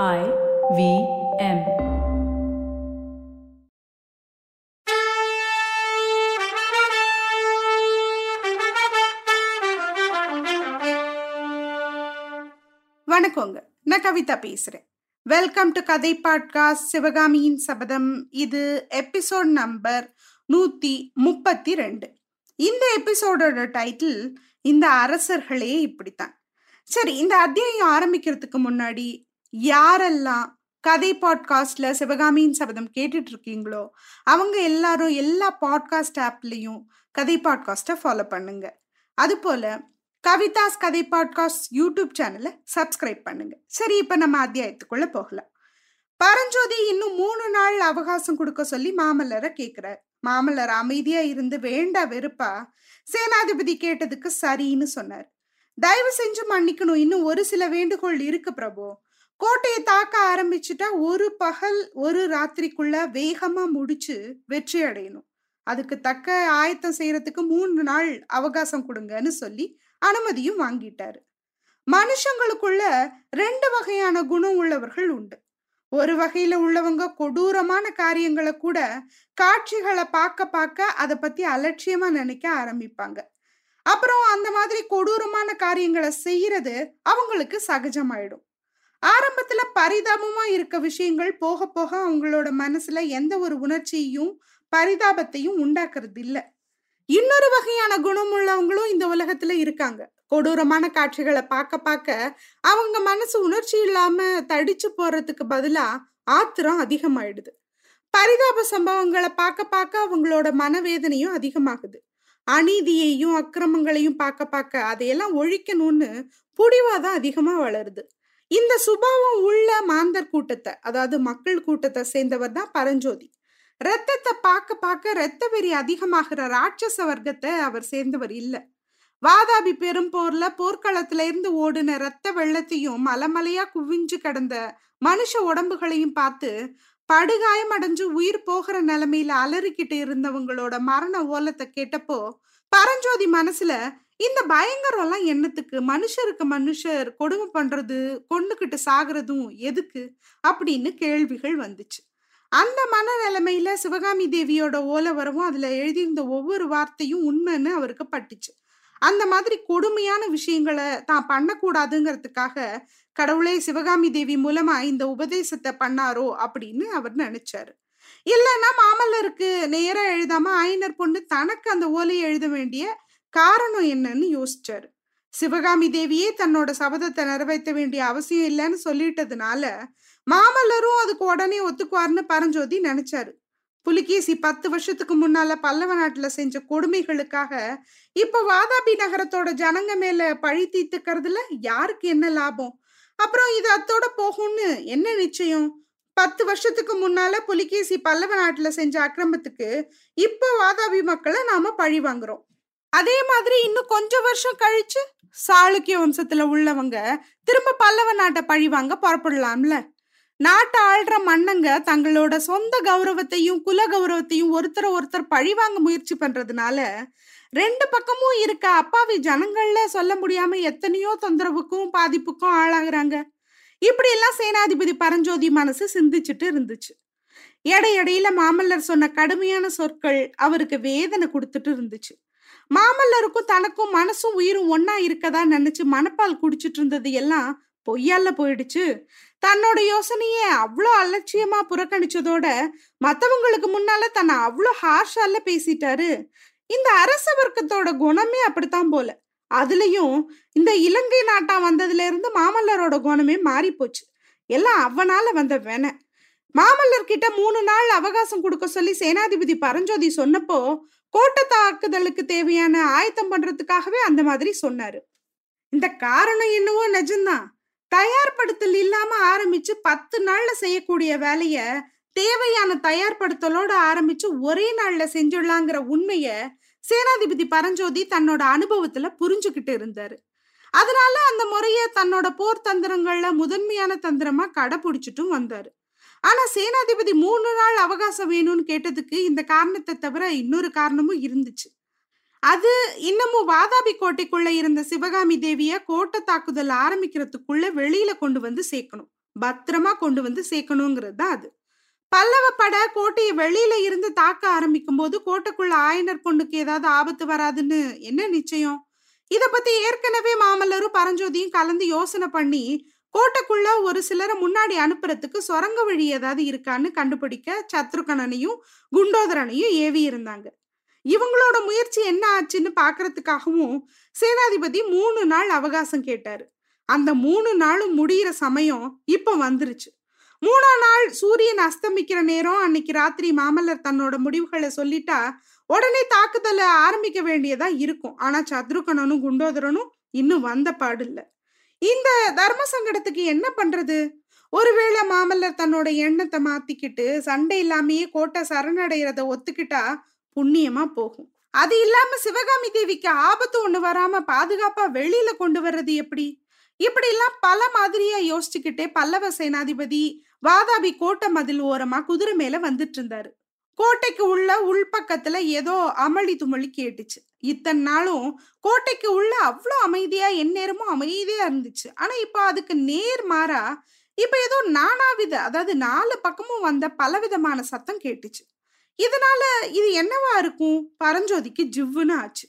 I V M. வணக்கங்க. நான் கவிதா பேசுறேன். வெல்கம் டு கதை பாட்காஸ்ட் சிவகாமியின் சபதம். இது எபிசோட் நம்பர் நூத்தி முப்பத்தி ரெண்டு. இந்த எபிசோடோட டைட்டில் இந்த அரசர்களே இப்படித்தான். சரி இந்த அத்தியாயம் ஆரம்பிக்கிறதுக்கு முன்னாடி யாரெல்லாம் கதை பாட்காஸ்ட்ல சிவகாமியின் சபதம் கேட்டுட்டு இருக்கீங்களோ அவங்க எல்லாரும் எல்லா பாட்காஸ்ட் ஆப்லயும் கதை பாட்காஸ்ட்டை ஃபாலோ பண்ணுங்க. அது போல கவிதாஸ் கதை பாட்காஸ்ட் யூடியூப் சேனலை சப்ஸ்கிரைப் பண்ணுங்க. சரி இப்ப நம்ம அத்தியாயத்துக்குள்ள போகலாம். பரஞ்சோதி இன்னும் மூணு நாள் அவகாசம் கொடுக்க சொல்லி மாமல்லரை கேக்குறார். மாமல்லர் அமைதியா இருந்து வேண்டா வெறுப்பா சேனாதிபதி கேட்டதுக்கு சரின்னு சொன்னார். தயவு செஞ்சு மன்னிக்கணும் இன்னும் ஒரு சில வேண்டுகோள் இருக்கு பிரபு. கோட்டையை தாக்க ஆரம்பிச்சுட்டா ஒரு பகல் ஒரு ராத்திரிக்குள்ள வேகமா முடிச்சு வெற்றி அடையணும். அதுக்கு தக்க ஆயத்தம் செய்யறதுக்கு மூணு நாள் அவகாசம் கொடுங்கன்னு சொல்லி அனுமதியும் வாங்கிட்டாரு. மனுஷங்களுக்குள்ள ரெண்டு வகையான குணம் உள்ளவர்கள் உண்டு. ஒரு வகையில உள்ளவங்க கொடூரமான காரியங்களை கூட காட்சிகளை பார்க்க பார்க்க அதை பத்தி அலட்சியமா நினைக்க ஆரம்பிப்பாங்க. அப்புறம் அந்த மாதிரி கொடூரமான காரியங்களை செய்யறது அவங்களுக்கு சகஜமாயிடும். ஆரம்பத்துல பரிதாபமா இருக்க விஷயங்கள் போக போக அவங்களோட மனசுல எந்த ஒரு உணர்ச்சியையும் பரிதாபத்தையும் உண்டாக்குறது இல்ல. இன்னொரு வகையான குணம் உள்ளவங்களும் இந்த உலகத்துல இருக்காங்க. கொடூரமான காட்சிகளை பார்க்க பார்க்க அவங்க மனசு உணர்ச்சி இல்லாம தடிச்சு போறதுக்கு பதிலா ஆத்திரம் அதிகமாயிடுது. பரிதாப சம்பவங்களை பார்க்க பார்க்க அவங்களோட மனவேதனையும் அதிகமாகுது. அநீதியையும் அக்கிரமங்களையும் பார்க்க பார்க்க அதையெல்லாம் ஒழிக்கணும்னு புடிவாதான் அதிகமா வளருது. இந்த சுபாவம் உள்ள மாந்தர் கூட்டத்தை அதாவது மக்கள் கூட்டத்தை சேர்ந்தவர் தான் பரஞ்சோதி. ரத்தத்தை பார்க்க பார்க்க ரத்த வெறி அதிகமாகிற ராட்சச வர்க்கத்தை அவர் சேர்ந்தவர் இல்லை. வாதாபி பெரும் போர்ல போர்க்களத்துல இருந்து ஓடின ரத்த வெள்ளத்தையும் மலமலையா குவிஞ்சு கிடந்த மனுஷ உடம்புகளையும் பார்த்து படுகாயம் அடைஞ்சு உயிர் போகிற நிலைமையில அலறிக்கிட்டு இருந்தவங்களோட மரண ஓலத்தை கேட்டப்போ பரஞ்சோதி மனசுல இந்த பயங்கரம்லாம் என்னத்துக்கு? மனுஷருக்கு மனுஷர் கொடுமை பண்றது கொண்டுகிட்டு சாகிறதும் எதுக்கு? அப்படின்னு கேள்விகள் வந்துச்சு. அந்த மனநிலைமையில சிவகாமி தேவியோட ஓலை வரவும் அதுல எழுதியிருந்த ஒவ்வொரு வார்த்தையும் உண்மைன்னு அவருக்கு பட்டுச்சு. அந்த மாதிரி கொடுமையான விஷயங்களை தான் பண்ணக்கூடாதுங்கிறதுக்காக கடவுளே சிவகாமி தேவி மூலமா இந்த உபதேசத்தை பண்ணாரோ அப்படின்னு அவர் நினைச்சாரு. இல்லைன்னா மாமல்லருக்கு நேராக எழுதாம ஆயினர் பொண்ணு தனக்கு அந்த ஓலையை எழுத வேண்டிய காரணம் என்னன்னு யோசிச்சாரு. சிவகாமி தேவியே தன்னோட சபதத்தை நிறைவேற்ற வேண்டிய அவசியம் இல்லைன்னு சொல்லிட்டதுனால மாமல்லரும் அதுக்கு உடனே ஒத்துக்குவார்னு பரஞ்சோதி நினைச்சாரு. புலிகேசி பத்து வருஷத்துக்கு முன்னால பல்லவ நாட்டுல செஞ்ச கொடுமைகளுக்காக இப்ப வாதாபி நகரத்தோட ஜனங்க மேல பழி தீர்த்துக்கிறதுல யாருக்கு என்ன லாபம்? அப்புறம் இது அத்தோட போகும்னு என்ன நிச்சயம்? பத்து வருஷத்துக்கு முன்னால புலிகேசி பல்லவ நாட்டுல செஞ்ச அக்கிரமத்துக்கு இப்போ வாதாபி மக்களை நாம பழி வாங்குறோம். அதே மாதிரி இன்னும் கொஞ்சம் வருஷம் கழிச்சு சாளுக்கிய வம்சத்துல உள்ளவங்க திரும்ப பல்லவ நாட்டை பழி வாங்க புறப்படலாம்ல. நாட்டை ஆள்ற மன்னங்க தங்களோட சொந்த கௌரவத்தையும் குல கௌரவத்தையும் ஒருத்தர் ஒருத்தர் பழி வாங்க முயற்சி பண்றதுனால ரெண்டு பக்கமும் இருக்க அப்பாவி ஜனங்கள்ல சொல்ல முடியாம எத்தனையோ தொந்தரவுக்கும் பாதிப்புக்கும் ஆளாகிறாங்க. இப்படி எல்லாம் சேனாதிபதி பரஞ்சோதி மனசு சிந்திச்சுட்டு இருந்துச்சு. எடையடையில மாமல்லர் சொன்ன கடுமையான சொற்கள் அவருக்கு வேதனை கொடுத்துட்டு இருந்துச்சு. மாமல்லருக்கும் தனக்கும் மனசும் உயிரும் ஒன்னா இருக்கதா நினைச்சு மனப்பால் குடிச்சிட்டு இருந்தது எல்லாம் பொய்யால போயிடுச்சு. தன்னோட யோசனைய அவ்வளோ அலட்சியமா புறக்கணிச்சதோட மத்தவங்களுக்கு முன்னால தன்னை அவ்வளோ ஹார்ஷால பேசிட்டாரு. இந்த அரச வர்க்கத்தோட குணமே அப்படித்தான் போல. அதுலயும் இந்த இலங்கை நாட்டா வந்ததுல இருந்து மாமல்லரோட குணமே மாறி போச்சு எல்லாம் அவனால வந்த வேணை மாமல்லர் கிட்ட மூணு நாள் அவகாசம் கொடுக்க சொல்லி சேனாதிபதி பரஞ்சோதி சொன்னப்போ கோட்டை தாக்குதலுக்கு தேவையான ஆயத்தம் பண்றதுக்காகவே அந்த மாதிரி சொன்னாரு. இந்த காரணம் என்னவோ நிஜம்தான். தயார்படுத்தல் இல்லாம ஆரம்பிச்சு பத்து நாள்ல செய்யக்கூடிய வேலைய தேவையான தயார்படுத்தலோட ஆரம்பிச்சு ஒரே நாள்ல செஞ்சிடலாங்கிற உண்மைய சேனாதிபதி பரஞ்சோதி தன்னோட அனுபவத்துல புரிஞ்சுக்கிட்டு இருந்தாரு. அதனால அந்த முறைய தன்னோட போர் தந்திரங்கள்ல முதன்மையான தந்திரமா கடைபிடிச்சிட்டும் வந்தாரு. ஆனா சேனாதிபதி மூணு நாள் அவகாசம் வேணும்னு கேட்டதுக்கு இந்த காரணத்தை தவிர இன்னொரு காரணமும் இருந்துச்சு. அது இன்னமும் வாதாபி கோட்டைக்குள்ள இருந்த சிவகாமி தேவிய கோட்டை தாக்குதல் ஆரம்பிக்கிறதுக்குள்ள வெளியில கொண்டு வந்து சேர்க்கணும். பத்திரமா கொண்டு வந்து சேர்க்கணுங்கிறது தான் அது. பல்லவ பட கோட்டையை வெளியில இருந்து தாக்க ஆரம்பிக்கும் போது கோட்டைக்குள்ள ஆயனர் பொண்ணுக்கு ஏதாவது ஆபத்து வராதுன்னு என்ன நிச்சயம்? இத பத்தி ஏற்கனவே மாமல்லரும் பரஞ்சோதியும் கலந்து யோசனை பண்ணி கோட்டைக்குள்ள ஒரு சிலரை முன்னாடி அனுப்புறதுக்கு சுரங்க வழி ஏதாவது இருக்கான்னு கண்டுபிடிக்க சத்ருகணனையும் குண்டோதரனையும் ஏவி இருந்தாங்க. இவங்களோட முயற்சி என்ன ஆச்சுன்னு பாக்குறதுக்காகவும் சேனாதிபதி மூணு நாள் அவகாசம் கேட்டாரு. அந்த மூணு நாளும் முடியிற சமயம் இப்ப வந்துருச்சு. மூணாம் நாள் சூரியன் அஸ்தமிக்கிற நேரம் அன்னைக்கு ராத்திரி மாமல்லர் தன்னோட முடிவுகளை சொல்லிட்டா உடனே தாக்குதலை ஆரம்பிக்க வேண்டியதா இருக்கும். ஆனா சத்ருகணனும் குண்டோதரனும் இன்னும் வந்த பாடு இல்லை இந்த தர்ம சங்கடத்துக்கு என்ன பண்றது? ஒருவேளை மாமல்லர் தன்னோட எண்ணத்தை மாத்திக்கிட்டு சண்டை இல்லாமயே கோட்டை சரணடைகிறத ஒத்துக்கிட்டா புண்ணியமா போகும். அது இல்லாம சிவகாமி தேவிக்கு ஆபத்து ஒண்ணு வராம பாதுகாப்பா வெளியில கொண்டு வர்றது எப்படி? இப்படி எல்லாம் பல மாதிரியா யோசிச்சுக்கிட்டே பல்லவ சேனாதிபதி வாதாபி கோட்டை மதில் ஓரமா குதிரை மேல வந்துட்டு இருந்தாரு. கோட்டைக்கு உள்ள உள்பக்கத்துல ஏதோ அமளி துமளி கேட்டுச்சு. இத்தனை நாளும் கோட்டைக்கு உள்ள அவ்வளோ அமைதியா எந்நேரமும் அமைதியா இருந்துச்சு. ஆனா இப்போ அதுக்கு நேர் மாறா இப்ப ஏதோ நானாவித அதாவது நாலு பக்கமும் வந்த பலவிதமான சத்தம் கேட்டுச்சு. இதனால இது என்னவா இருக்கும்? பரஞ்சோதிக்கு ஜிவ்வுன்னு ஆச்சு.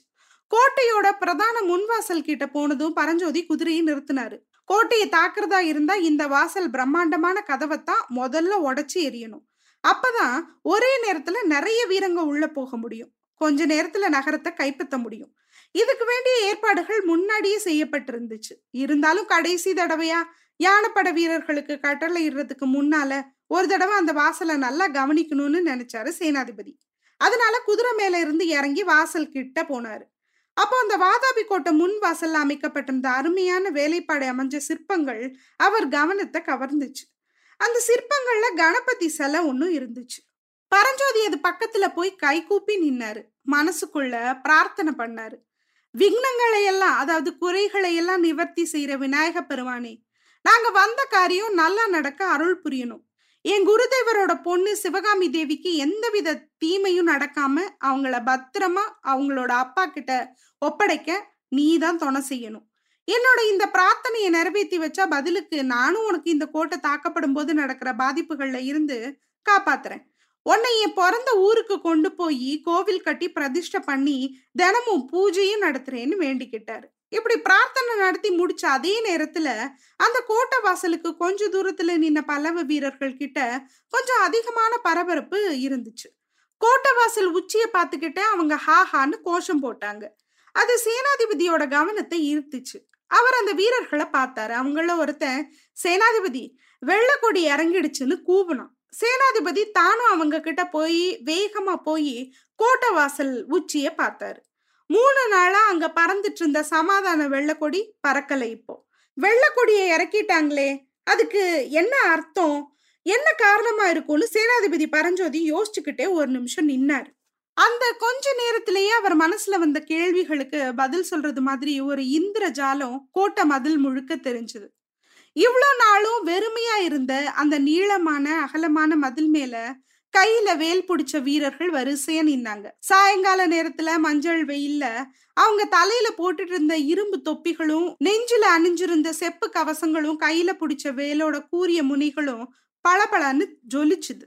கோட்டையோட பிரதான முன்வாசல் கிட்ட போனதும் பரஞ்சோதி குதிரையை நிறுத்தினாரு. கோட்டையை தாக்குறதா இருந்தா இந்த வாசல் பிரம்மாண்டமான கதவைத்தான் முதல்ல உடச்சி எரியணும் அப்பதான் ஒரே நேரத்துல நிறைய வீரங்க உள்ள போக முடியும். கொஞ்ச நேரத்துல நகரத்தை கைப்பற்ற முடியும். இதுக்கு வேண்டிய ஏற்பாடுகள் முன்னாடியே செய்யப்பட்டிருந்துச்சு. இருந்தாலும் கடைசி தடவையா யானைப்பட வீரர்களுக்கு கட்டளை இடுறதுக்கு முன்னால ஒரு தடவை அந்த வாசலை நல்லா கவனிக்கணும்னு நினைச்சாரு சேனாதிபதி. அதனால குதிரை மேல இருந்து இறங்கி வாசல் கிட்ட போனாரு. அப்போ அந்த வாதாபி கோட்டை முன் வாசல்ல அமைக்கப்பட்டிருந்த அருமையான வேலைப்பாடு அமைஞ்ச சிற்பங்கள் அவர் கவனத்தை கவர்ந்துச்சு. அந்த சிற்பங்கள்ல கணபதி சிலை ஒன்றும் இருந்துச்சு. பரஞ்சோதி அது பக்கத்துல போய் கை கூப்பி நின்னாரு. மனசுக்குள்ள பிரார்த்தனை பண்ணாரு. விக்னங்களை எல்லாம் அதாவது குறைகளை எல்லாம் நிவர்த்தி செய்யற விநாயக பெருமானே நாங்க வந்த காரியம் நல்லா நடக்க அருள் புரியணும். என் குருதேவரோட பொண்ணு சிவகாமி தேவிக்கு எந்தவித தீமையும் நடக்காம அவங்கள பத்திரமா அவங்களோட அப்பா கிட்ட ஒப்படைக்க நீ தான் துணை செய்யணும். என்னோட இந்த பிரார்த்தனையை நிறைவேற்றி வச்சா பதிலுக்கு நானும் உனக்கு இந்த கோட்டை தாக்கப்படும் போது நடக்கிற பாதிப்புகள்ல இருந்து காப்பாத்துறேன். உன்னை என் பிறந்த ஊருக்கு கொண்டு போய் கோவில் கட்டி பிரதிஷ்டை பண்ணி தினமும் பூஜையும் நடத்துறேன்னு வேண்டிக்கிட்டாரு. இப்படி பிரார்த்தனை நடத்தி முடிச்ச அதே நேரத்துல அந்த கோட்டை வாசலுக்கு கொஞ்ச தூரத்துல நின்ன பல்லவ வீரர்கள் கிட்ட கொஞ்சம் அதிகமான பரபரப்பு இருந்துச்சு. கோட்டை வாசல் உச்சியை பார்த்துக்கிட்ட அவங்க ஹாஹான்னு கோஷம் போட்டாங்க. அது சேனாதிபதியோட கவனத்தை ஈர்த்துச்சு. அவர் அந்த வீரர்களை பார்த்தாரு. அவங்கள ஒருத்தன் சேனாதிபதி வெள்ளக்கொடி இறங்கிடுச்சுன்னு கூவுனான். சேனாதிபதி தானும் அவங்க கிட்ட போய் வேகமா போய் கோட்டை வாசல் உச்சிய பார்த்தாரு. மூணு நாளா அங்க பறந்துட்டு இருந்த சமாதான வெள்ளக்கொடி பறக்கலை இப்போ. வெள்ளக்கொடியை இறக்கிட்டாங்களே அதுக்கு என்ன அர்த்தம்? என்ன காரணமா இருக்கும்னு சேனாதிபதி பரஞ்சோதி யோசிச்சுக்கிட்டே ஒரு நிமிஷம் நின்னாரு. அந்த கொஞ்ச நேரத்திலேயே அவர் மனசுல வந்த கேள்விகளுக்கு பதில் சொல்றது மாதிரி ஒரு இந்திர ஜாலம் கோட்டை மதில் முழுக்க தெரிஞ்சது. இவ்வளோ நாளும் வெறுமையா இருந்த அந்த நீளமான அகலமான மதில் மேல கையில வேல் பிடிச்ச வீரர்கள் வரிசையா நின்னாங்க. சாயங்கால நேரத்துல மஞ்சள் வெயில்ல அவங்க தலையில போட்டுட்டு இருந்த இரும்பு தொப்பிகளும் நெஞ்சில அணிஞ்சிருந்த செப்பு கவசங்களும் கையில பிடிச்ச வேலோட கூரிய முனிகளும் பளபளன்னு ஜொலிச்சுது.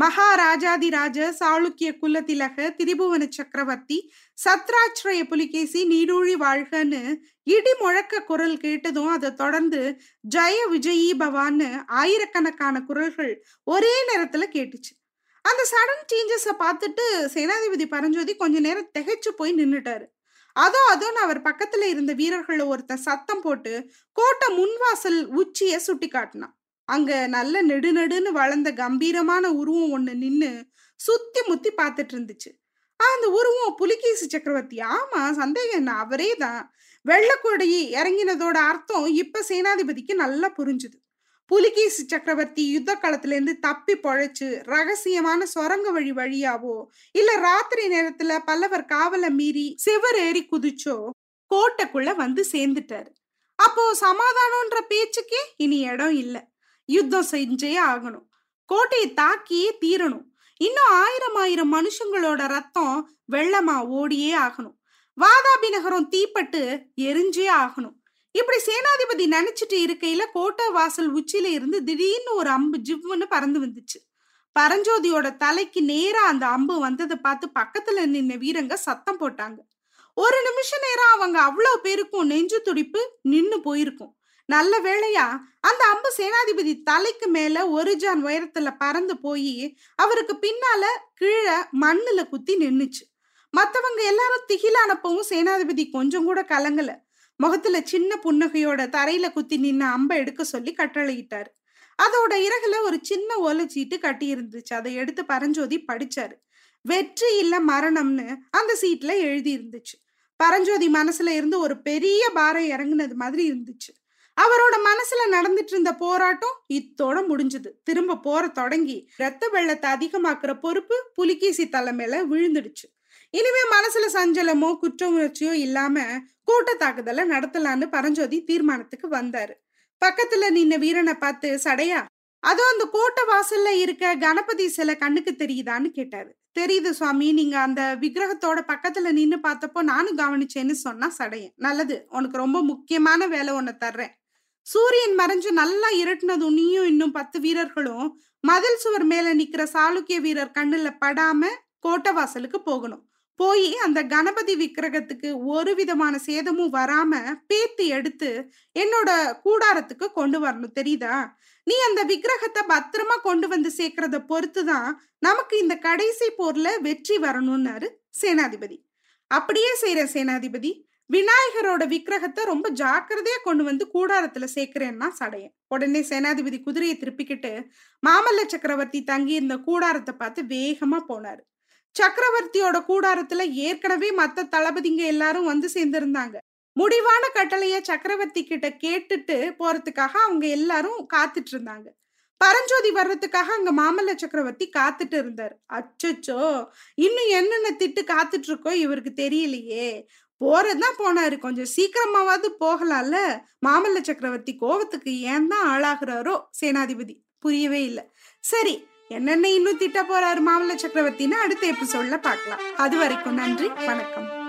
மகாராஜாதிராஜ சாளுக்கிய குலத்திலக திரிபுவன சக்கரவர்த்தி சத்ராச்ரய புலிகேசி நீடூழி வாழ்கன்னு இடி முழக்க குரல் கேட்டதும் அதை தொடர்ந்து ஜெய விஜயி பவான்னு ஆயிரக்கணக்கான குரல்கள் ஒரே நேரத்துல கேட்டுச்சு. அந்த சடன் சேஞ்சஸை பார்த்துட்டு சேனாதிபதி பரஞ்சோதி கொஞ்ச நேரம் திகைச்சு போய் நின்றுட்டாரு அதோ அதோன்னு அவர் பக்கத்துல இருந்த வீரர்கள் ஒருத்தன் சத்தம் போட்டு கோட்டை முன்வாசல் உச்சிய சுட்டி காட்டினான் அங்க நல்ல நெடுநெடுன்னு வளர்ந்த கம்பீரமான உருவம் ஒண்ணு நின்னு சுத்தி முத்தி பார்த்துட்டு இருந்துச்சு. அந்த உருவம் புலிகேசி சக்கரவர்த்தி. ஆமா சந்தேகம் என்ன? அவரே தான். வெள்ளக்கொடி இறங்கினதோட அர்த்தம் இப்ப சேனாதிபதிக்கு நல்லா புரிஞ்சுது. புலிகேசி சக்கரவர்த்தி யுத்த காலத்துல இருந்து தப்பி பொழைச்சு ரகசியமான சுரங்க வழி வழியாவோ இல்ல ராத்திரி நேரத்துல பல்லவர் காவலை மீறி சிவர் ஏறி குதிச்சோ கோட்டைக்குள்ள வந்து சேர்ந்துட்டாரு. அப்போ சமாதானம்ன்ற பேச்சுக்கே இனி இடம் இல்லை. யுத்தம் செஞ்சே ஆகணும். கோட்டையை தாக்கியே தீரணும். இன்னும் ஆயிரம் ஆயிரம் மனுஷங்களோட ரத்தம் வெள்ளமா ஓடியே ஆகணும். வாதாபி நகரம் தீப்பட்டு எரிஞ்சே ஆகணும். இப்படி சேனாதிபதி நினைச்சிட்டு இருக்கையில கோட்டை வாசல் உச்சியில இருந்து திடீர்னு ஒரு அம்பு ஜிவ்வுன்னு பறந்து வந்துச்சு. பரஞ்சோதியோட தலைக்கு நேரா அந்த அம்பு வந்ததை பார்த்து பக்கத்துல நின்ன வீரங்க சத்தம் போட்டாங்க. ஒரு நிமிஷ நேரம் அவங்க அவ்வளவு பேருக்கும் நெஞ்சு துடிப்பு நின்னு போயிருக்கும். நல்ல வேளையா? அந்த அம்பு சேனாதிபதி தலைக்கு மேல ஒரு ஜான் உயரத்துல பறந்து போய் அவருக்கு பின்னால கீழே மண்ணுல குத்தி நின்னுச்சு. மத்தவங்க எல்லாரும் திகிலானப்பவும் சேனாதிபதி கொஞ்சம் கூட கலங்கல. முகத்துல சின்ன புன்னகையோட தரையில குத்தி நின்ன அம்பை எடுக்க சொல்லி கட்டளையிட்டாரு. அதோட இறகுல ஒரு சின்ன ஓலைச்சீட்டு கட்டி இருந்துச்சு அதை எடுத்து பரஞ்சோதி படிச்சாரு. வெற்றி இல்ல மரணம்னு அந்த சீட்ல எழுதி இருந்துச்சு பரஞ்சோதி மனசுல இருந்து ஒரு பெரிய பாரம் இறங்குனது மாதிரி இருந்துச்சு. அவரோட மனசுல நடந்துட்டு இருந்த போராட்டம் இத்தோட முடிஞ்சது. திரும்ப போற தொடங்கி ரத்த வெள்ளத்தை அதிகமாக்குற பொறுப்பு புலிகேசி தலைமையில விழுந்துடுச்சு. இனிமே மனசுல சஞ்சலமோ குற்ற உணர்ச்சியோ இல்லாம கூட்ட தாக்குதலை நடத்தலான்னு பரஞ்சோதி தீர்மானத்துக்கு வந்தாரு. பக்கத்துல நின்ன வீரனை பார்த்து சடையா அதோ அந்த கோட்டை வாசல்ல இருக்க கணபதி சிலை கண்ணுக்கு தெரியுதான்னு கேட்டாரு. தெரியுது சுவாமி நீங்க அந்த விக்கிரகத்தோட பக்கத்துல நின்னு பார்த்தப்போ நானும் கவனிச்சேன்னு சொன்னா சடையன். நல்லது உனக்கு ரொம்ப முக்கியமான வேலை ஒன்னு தர்றேன். சூரியன் மறைஞ்சு நல்லா இருட்டுனதும் நீயும் இன்னும் பத்து வீரர்களும் மதில் சுவர் மேல நிக்கிற சாளுக்கிய வீரர் கண்ணுல படாம கோட்டை வாசலுக்கு போகணும். போய் அந்த கணபதி விக்கிரகத்துக்கு ஒரு விதமான சேதமும் வராம பேத்து எடுத்து என்னோட கூடாரத்துக்கு கொண்டு வரணும் தெரியுதா? நீ அந்த விக்கிரகத்தை பத்திரமா கொண்டு வந்து சேர்க்கறத பொறுத்துதான் நமக்கு இந்த கடைசி போர்ல வெற்றி வரணும்னாரு சேனாதிபதி. அப்படியே செய்யற சேனாதிபதி. விநாயகரோட விக்கிரகத்தை ரொம்ப ஜாக்கிரதையா கொண்டு வந்து கூடாரத்துல சேர்க்கிறேன்னா சடையன் உடனே சேனாதிபதி குதிரையை திருப்பிக்கிட்டு மாமல்ல சக்கரவர்த்தி தங்கி இருந்த கூடாரத்தை பார்த்து வேகமா போனாரு. சக்கரவர்த்தியோட கூடாரத்துல ஏற்கனவே மத்த தளபதிங்க எல்லாரும் வந்து சேர்ந்திருந்தாங்க. முடிவான கட்டளைய சக்கரவர்த்தி கிட்ட கேட்டுட்டு போறதுக்காக அவங்க எல்லாரும் காத்துட்டு இருந்தாங்க. பரஞ்சோதி வர்றதுக்காக அங்க மாமல்ல சக்கரவர்த்தி காத்துட்டு இருந்தார். அச்சச்சோ! இன்னும் என்னென்ன திட்டு காத்துட்டு இருக்கோ இவருக்கு தெரியலையே. போறதுதான் போனாரு கொஞ்சம் சீக்கிரமாவது போகலாம்ல? மாமல்ல சக்கரவர்த்தி கோவத்துக்கு ஏன் தான் ஆளாகிறாரோ? சேனாதிபதி புரியவே இல்லை. சரி என்னென்ன இன்னும் திட்ட போறாரு மாமல்ல சக்கரவர்த்தின்னு அடுத்த எபிசோட்ல பார்க்கலாம். அது வரைக்கும் நன்றி வணக்கம்.